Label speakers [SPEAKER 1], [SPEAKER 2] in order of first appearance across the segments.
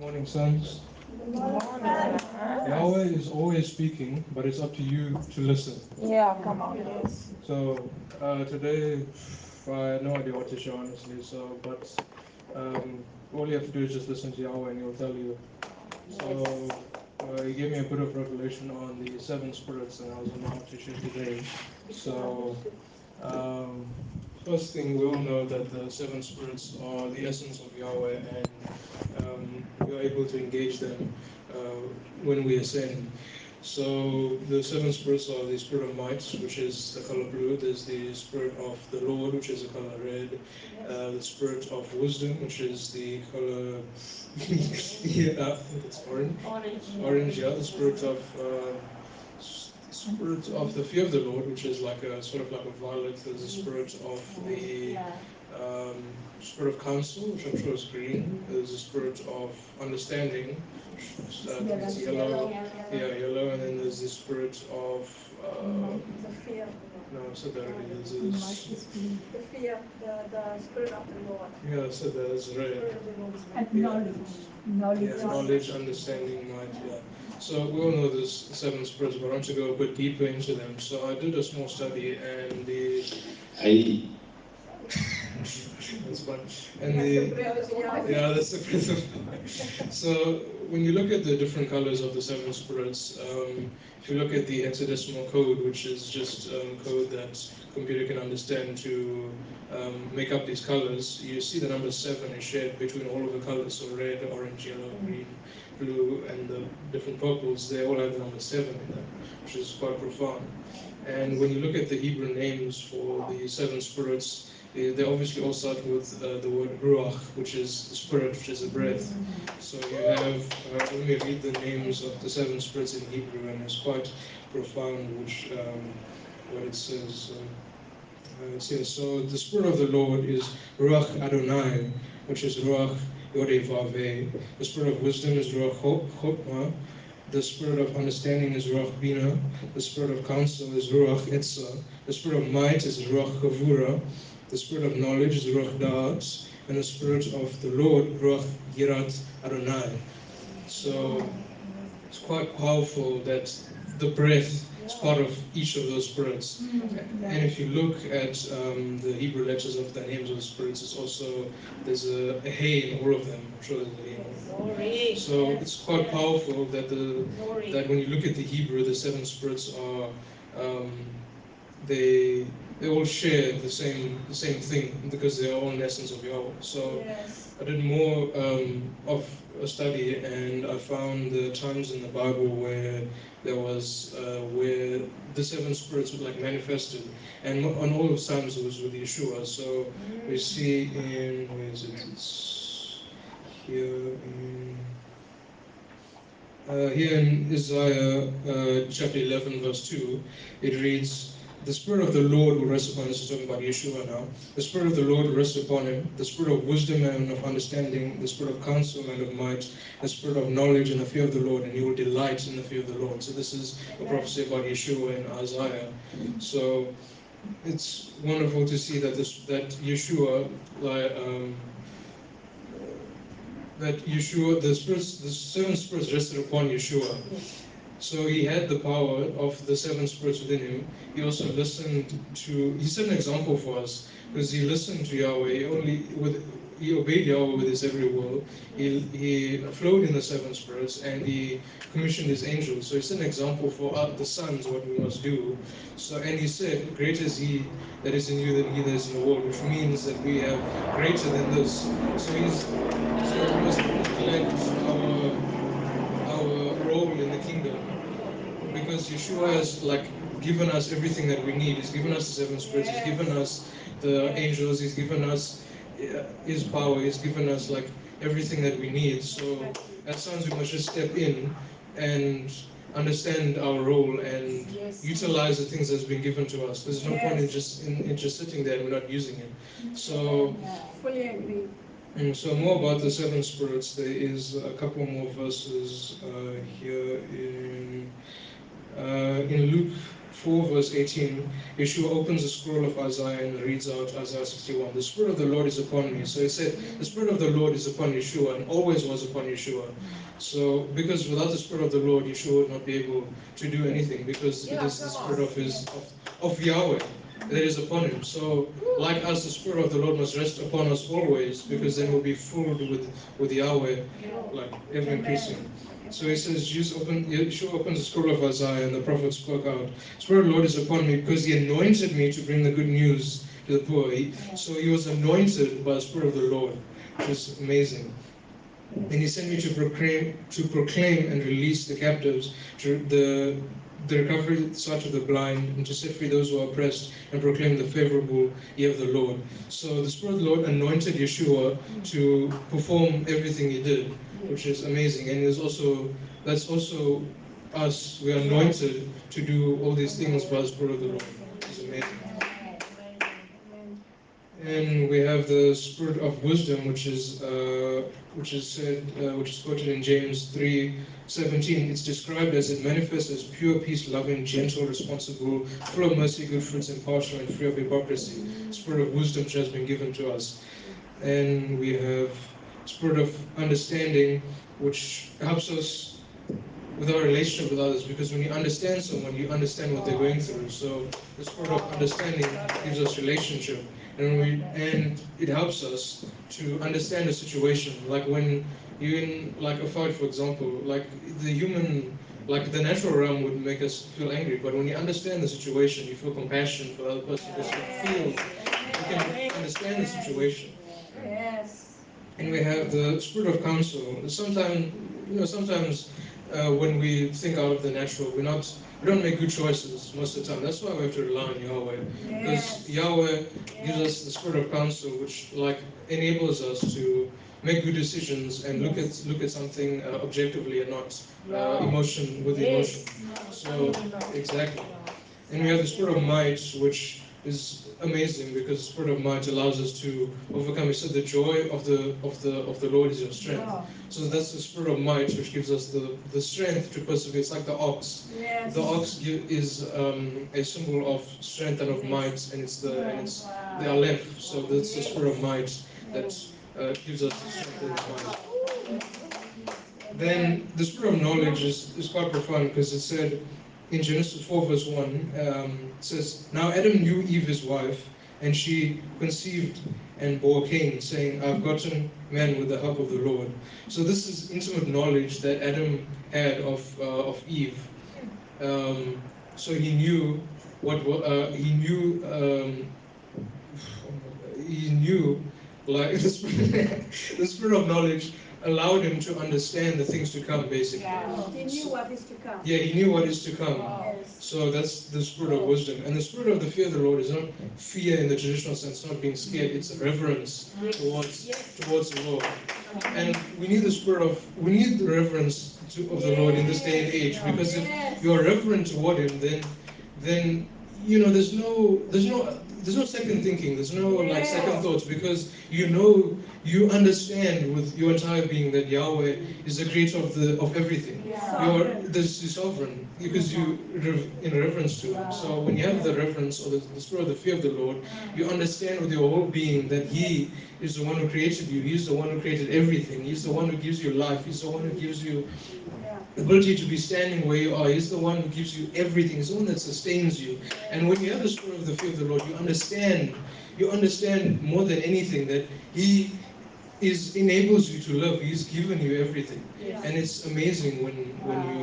[SPEAKER 1] morning, sons. Yahweh is always speaking, but it's up to you to listen.
[SPEAKER 2] Yeah, come on. Yes.
[SPEAKER 1] So uh, today, I had no idea what to show, honestly. So, but um, all you have to do is just listen to Yahweh, and He'll tell you. So uh, He gave me a bit of revelation on the seven spirits, and I was about to share today. So. Um, First thing, we all know that the seven spirits are the essence of Yahweh, and um, are able to engage them uh, when we ascend. So the seven spirits are the spirit of might, which is the color blue. There's the spirit of the Lord, which is the color red. Uh, the spirit of wisdom, which is the color yeah, I think it's orange.
[SPEAKER 2] Orange.
[SPEAKER 1] Orange, yeah. The spirit of uh, spirit of the fear of the Lord, which is like a sort of like a violet. There's the spirit of the um, spirit of counsel, which I'm sure is green. There's the spirit of understanding, which uh, it's yellow. Yeah, yellow. And then there's the spirit of uh,
[SPEAKER 3] The fear,
[SPEAKER 1] no, I said. There's this,
[SPEAKER 3] the fear, the, the spirit of the Lord.
[SPEAKER 1] yeah, I said that. It's red.
[SPEAKER 3] Spirit of the Lord.
[SPEAKER 4] And knowledge, knowledge.
[SPEAKER 1] Yeah, knowledge, understanding, might, yeah. So we all know there's seven spirits, but I want to go a bit deeper into them. So I did a small study, and the
[SPEAKER 5] Hey,
[SPEAKER 1] that's fun. And the yeah, that's the principle. So when you look at the different colors of the seven spirits, um, if you look at the hexadecimal code, which is just um, code that computer can understand to um, make up these colors, you see the number seven is shared between all of the colors, so red, orange, yellow, green, blue, and the different purples. They all have the number seven in them, which is quite profound. And when you look at the Hebrew names for the seven spirits, they obviously all start with uh, the word ruach, which is spirit, which is a breath. So you have, uh, let me read the names of the seven spirits in Hebrew, and it's quite profound, which um, what it says. Um, uh, it says, so the spirit of the Lord is ruach Adonai, which is ruach Yodevave. The spirit of wisdom is ruach Chokmah. The spirit of understanding is Ruach Bina. The spirit of counsel is Ruach Etzah. The spirit of might is Ruach Gevurah. The spirit of knowledge Ruach Da'at. And the spirit of the Lord, Ruach Yirat Adonai. So it's quite powerful that the breath is part of each of those spirits. And if you look at um, the Hebrew letters of the names of the spirits, it's also, there's a, a hay in all of them. I'm. So it's quite powerful that the that when you look at the Hebrew, the seven spirits are um, they they all share the same the same thing because they are all lessons of Yahweh. So
[SPEAKER 3] Yes.
[SPEAKER 1] I did more um, of a study and I found the times in the Bible where there was uh, where the seven spirits were like manifested, and on all of times it was with Yeshua. So we see in where is it? It's here in uh, here in Isaiah uh, chapter 11, verse 2, it reads, The Spirit of the Lord will rest upon, this is talking about Yeshua now, the Spirit of the Lord will rest upon him, the Spirit of wisdom and of understanding, the Spirit of counsel and of might, the Spirit of knowledge and the fear of the Lord, and he will delight in the fear of the Lord. So this is a prophecy about Yeshua in Isaiah. So it's wonderful to see that this that Yeshua, um, that Yeshua, the spirits, the seven spirits rested upon Yeshua. So he had the power of the seven spirits within him. He also listened to. He set an example for us because he listened to Yahweh. Only with he obeyed Yahweh with his every will. He he flowed in the seven spirits and he commissioned his angels. So he set an example for uh, the sons what we must do. So and he said, "Greater is he that is in you than he that is in the world," which means that we have greater than this. So he's so we must neglect our kingdom because Yeshua has like given us everything that we need. He's given us the seven spirits. He's given us the angels. He's given us uh, His power. He's given us like everything that we need. So as sons, we must just step in and understand our role and
[SPEAKER 2] Yes.
[SPEAKER 1] utilize the things that's been given to us. There's no point in just in, in just sitting there and we're not using it. So.
[SPEAKER 3] Fully agree.
[SPEAKER 1] Mm, so more about the seven spirits. There is a couple more verses uh, here in uh, in Luke 4, verse 18, Yeshua opens the scroll of Isaiah and reads out Isaiah 61. The Spirit of the Lord is upon me. So he said, the Spirit of the Lord is upon Yeshua and always was upon Yeshua. So, because without the Spirit of the Lord, Yeshua would not be able to do anything because it is the Spirit of his of, of Yahweh that is upon him. So, like us, the Spirit of the Lord must rest upon us always because then we'll be filled with, with Yahweh, like ever increasing. So he says, Yeshua opens the scroll of Isaiah, and the prophet spoke out. Spirit of the Lord is upon me because he anointed me to bring the good news to the poor. He, so he was anointed by the Spirit of the Lord, which is amazing. And he sent me to proclaim, to proclaim and release the captives, to the the recovery sight of the blind, and to set free those who are oppressed, and proclaim the favorable year of the Lord. So the Spirit of the Lord anointed Yeshua to perform everything he did which is amazing. And it's also that's also us. We are anointed to do all these things by the Spirit of the Lord. It's amazing. And we have the spirit of wisdom, which is uh, which is said, uh, which is quoted in James three seventeen. It's described as it manifests as pure, peace, loving, gentle, responsible, full of mercy, good fruits, impartial, and free of hypocrisy. Spirit of wisdom which has been given to us. And we have spirit of understanding, which helps us with our relationship with others. Because when you understand someone, you understand what they're going through. So the spirit of understanding gives us relationship, and we and it helps us to understand a situation. Like when you're in like a fight, for example, like the human. Like the natural realm would make us feel angry, but when you understand the situation, you feel compassion for the other person because you feel, you can understand the situation.
[SPEAKER 3] Yes.
[SPEAKER 1] And we have the spirit of counsel. Sometimes, you know, sometimes uh, when we think out of the natural, we're not, we don't make good choices most of the time. That's why we have to rely on Yahweh, because
[SPEAKER 3] Yes.
[SPEAKER 1] Yahweh gives us the spirit of counsel, which like enables us to make good decisions and look at look at something uh, objectively and not uh, emotion with emotion. So exactly. And we have the spirit of might, which is amazing because the spirit of might allows us to overcome. He said, "The joy of the of the of the Lord is your strength." So that's the spirit of might, which gives us the the strength to persevere. It's like the ox.
[SPEAKER 3] Yes.
[SPEAKER 1] The ox is um, a symbol of strength and of might, and it's the and it's the aleph. So that's the spirit of might that uh, gives us the strength and the might. Then the spirit of knowledge is, is quite profound because it said in Genesis 4 verse 1, um, says, Now Adam knew Eve his wife, and she conceived and bore Cain, saying, I've gotten man with the help of the Lord. So this is intimate knowledge that Adam had of, uh, of Eve. Um, so he knew what, uh, he knew, um, he knew, like, the spirit, the spirit of knowledge allowed him to understand the things to come, basically. Yeah.
[SPEAKER 3] Oh, he knew what is to come.
[SPEAKER 1] Yeah, he knew what is to come.
[SPEAKER 3] Yes.
[SPEAKER 1] So that's the spirit of wisdom. And the spirit of the fear of the Lord is not fear in the traditional sense, not being scared, it's reverence towards towards the Lord. And we need the spirit of we need the reverence to, of the Lord in this day and age because if
[SPEAKER 3] Yes.
[SPEAKER 1] you are reverent toward him then then you know there's no there's no there's no second thinking, there's no like second thoughts because you know you understand with your entire being that Yahweh is the creator of the of everything. Yeah. You're this is sovereign because you in reverence to him. So when you have the reverence or the, the spirit of the fear of the Lord, mm. you understand with your whole being that He is the one who created you. He's the one who created everything. He's the one who gives you life. He's the one who gives you the ability to be standing where you are. He's the one who gives you everything. He's the one that sustains you. And when you have the spirit of the fear of the Lord, you understand. You understand more than anything that He is enables you to love. He's given you everything, and it's amazing when when you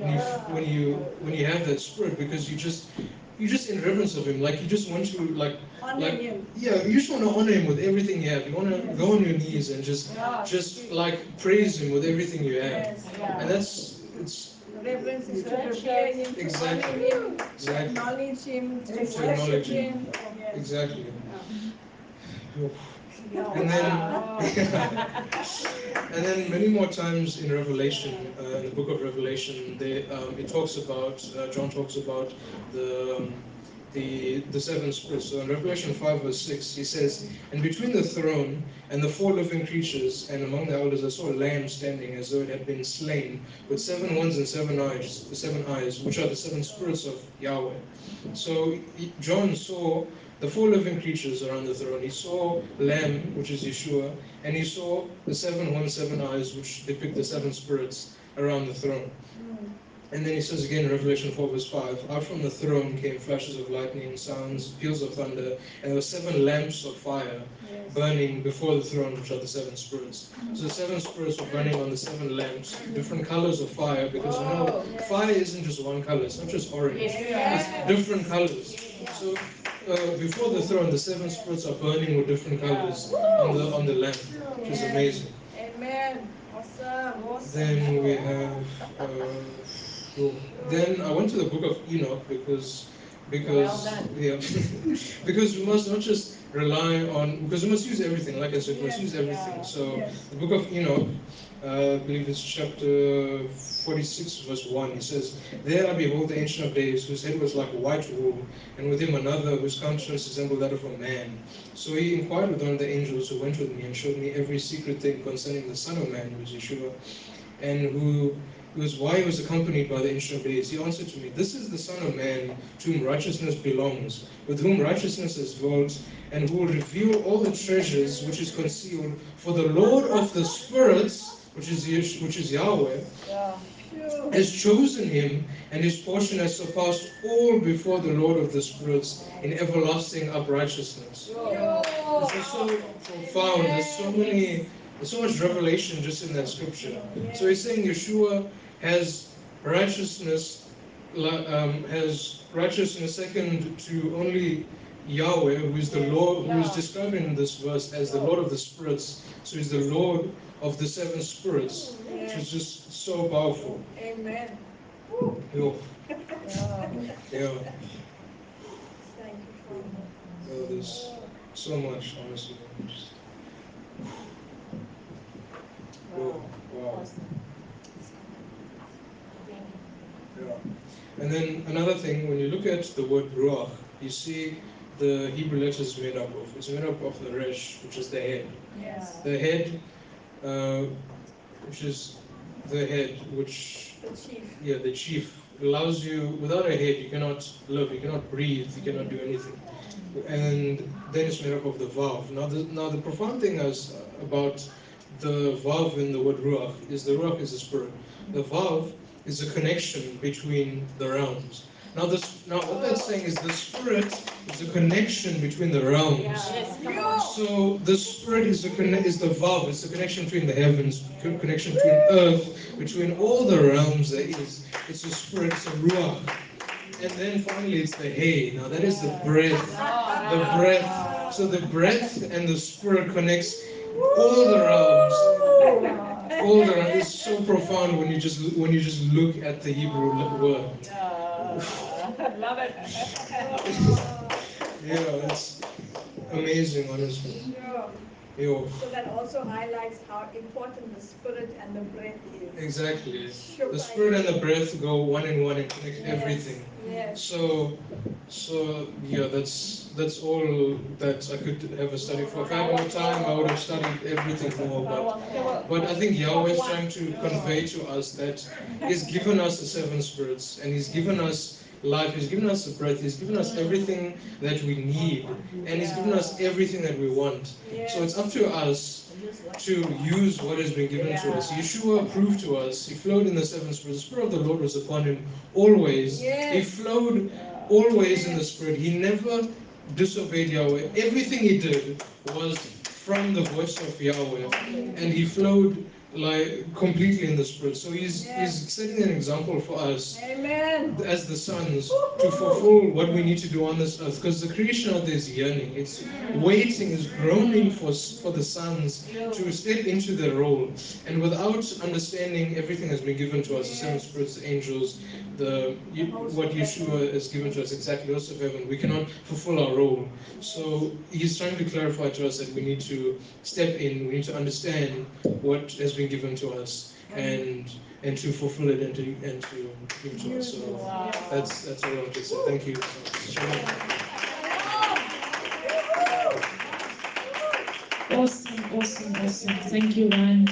[SPEAKER 1] when you when you when you have that spirit because you just you just in reverence of Him. Like you just want to like
[SPEAKER 3] Honor
[SPEAKER 1] like
[SPEAKER 3] him.
[SPEAKER 1] yeah, you just want to honor Him with everything you have. You want to go on your knees and just just like praise Him with everything you have,
[SPEAKER 3] Yes.
[SPEAKER 1] and that's it's
[SPEAKER 3] Reverence is to him, to
[SPEAKER 1] Exactly.
[SPEAKER 3] honor him, to
[SPEAKER 1] Exactly.
[SPEAKER 3] acknowledge him, to worship
[SPEAKER 1] acknowledge him. exactly. And then And then many more times in Revelation, uh, in the book of Revelation, they, um, it talks about, uh, John talks about the, um, the the seven spirits. So in Revelation 5 verse 6, he says, And between the throne and the four living creatures, and among the elders, I saw a lamb standing as though it had been slain, with seven horns and seven eyes, the seven eyes, which are the seven spirits of Yahweh. So John saw the four living creatures around the throne. He saw Lamb, which is Yeshua, and he saw the seven horns, seven eyes, which depict the seven spirits around the throne. And then he says again in Revelation 4, verse 5 Out from the throne came flashes of lightning, sounds, peals of thunder, and there were seven lamps of fire
[SPEAKER 3] Yes.
[SPEAKER 1] burning before the throne, which are the seven spirits. So the seven spirits were burning on the seven lamps, different colors of fire, because you know, fire isn't just one color, it's not just orange, it's different colors. So uh, before the throne, the seven spirits are burning with different colors on the on the lamp, which is amazing.
[SPEAKER 3] Amen. Awesome. Awesome.
[SPEAKER 1] Then we have. Uh, oh, then I went to the book of Enoch because because
[SPEAKER 4] Well
[SPEAKER 1] yeah because we must not just rely on because we must use everything. Like I said, we must use everything. So
[SPEAKER 3] Yes.
[SPEAKER 1] the book of Enoch, uh, I believe it's chapter 46, verse 1. It says, There I behold the Ancient of Days, whose head was like white wool, and with him another whose countenance resembled that of a man. So he inquired with one of the angels who went with me and showed me every secret thing concerning the Son of Man, who is Yeshua, and who was why he was accompanied by the Ancient of Days. He answered to me, This is the Son of Man, to whom righteousness belongs, with whom righteousness is dwelt, and who will reveal all the treasures which is concealed. For the Lord of the spirits, which is Yesh- which is Yahweh,
[SPEAKER 3] Sure.
[SPEAKER 1] has chosen him, and his portion has surpassed all before the Lord of the spirits in everlasting uprightness. This is so profound. There's so many, there's so much revelation just in that scripture. So he's saying Yeshua has righteousness, um, has righteousness second to only Yahweh, who is the Lord, who is described in this verse as the Lord of the spirits. So he's the Lord of the seven spirits, which is just so powerful.
[SPEAKER 3] Amen.
[SPEAKER 1] Yo,
[SPEAKER 3] Yeah.
[SPEAKER 1] yeah,
[SPEAKER 3] Thank you, Father.
[SPEAKER 1] no, there's so much, honestly. Wow. Yeah. And then another thing, when you look at the word ruach, you see the Hebrew letters made up of. It's made up of the resh, which is the head.
[SPEAKER 3] Yes.
[SPEAKER 1] The head, uh, which is the head, which
[SPEAKER 3] The chief.
[SPEAKER 1] yeah, the chief allows you. Without a head, you cannot live. You cannot breathe. You cannot do anything. And then it's made up of the vav. Now, the, now the profound thing is about the vav in the word ruach is the ruach is the spirit. The vav is a connection between the realms. Now, this now what that's saying is the spirit is a connection between the realms. So the spirit is the conne- is the vav. It's the connection between the heavens, co- connection between earth, between all the realms there is. It's a spirit. It's a ruach. And then finally, it's the hay. Now that is the breath. The breath. So the breath and the spirit connects all the realms. All the realms. It's so profound when you just when you just look at the Hebrew word.
[SPEAKER 4] Uh, love it.
[SPEAKER 1] Yeah, it's amazing, honestly. Yo,
[SPEAKER 3] So that also highlights how important the spirit and the breath is.
[SPEAKER 1] exactly. The spirit and the breath go one in one and connect
[SPEAKER 3] Yes.
[SPEAKER 1] everything.
[SPEAKER 3] Yes.
[SPEAKER 1] So, so yeah, that's that's all that I could a study for. If I had more time, I would have studied everything more. But but I think Yahweh is trying to convey to us that He's given us the seven spirits and He's given us life. He's given us the breath. He's given us everything that we need, and He's given us everything that we want. So it's up to us to use what has been given to us. Yeshua proved to us. He flowed in the seven spirits. The Spirit of the Lord was upon him always. He flowed always in the Spirit. He never disobeyed Yahweh. Everything he did was from the voice of Yahweh, and he flowed like completely in the Spirit. So he's he's setting an example for us
[SPEAKER 3] Amen.
[SPEAKER 1] as the sons to fulfill what we need to do on this earth. Because the creation out there is yearning it's waiting is groaning for for the sons to step into their role. And without understanding everything has been given to us the seven spirits the angels the what yeshua has given to us exactly also heaven. We cannot fulfill our role. So he's trying to clarify to us that we need to step in we need to understand what has been given to us and and to fulfill it and to and to give to us. So uh,
[SPEAKER 4] Wow.
[SPEAKER 1] that's that's all I want to say. Thank you.
[SPEAKER 2] Awesome, awesome, awesome. Thank you, Ryan.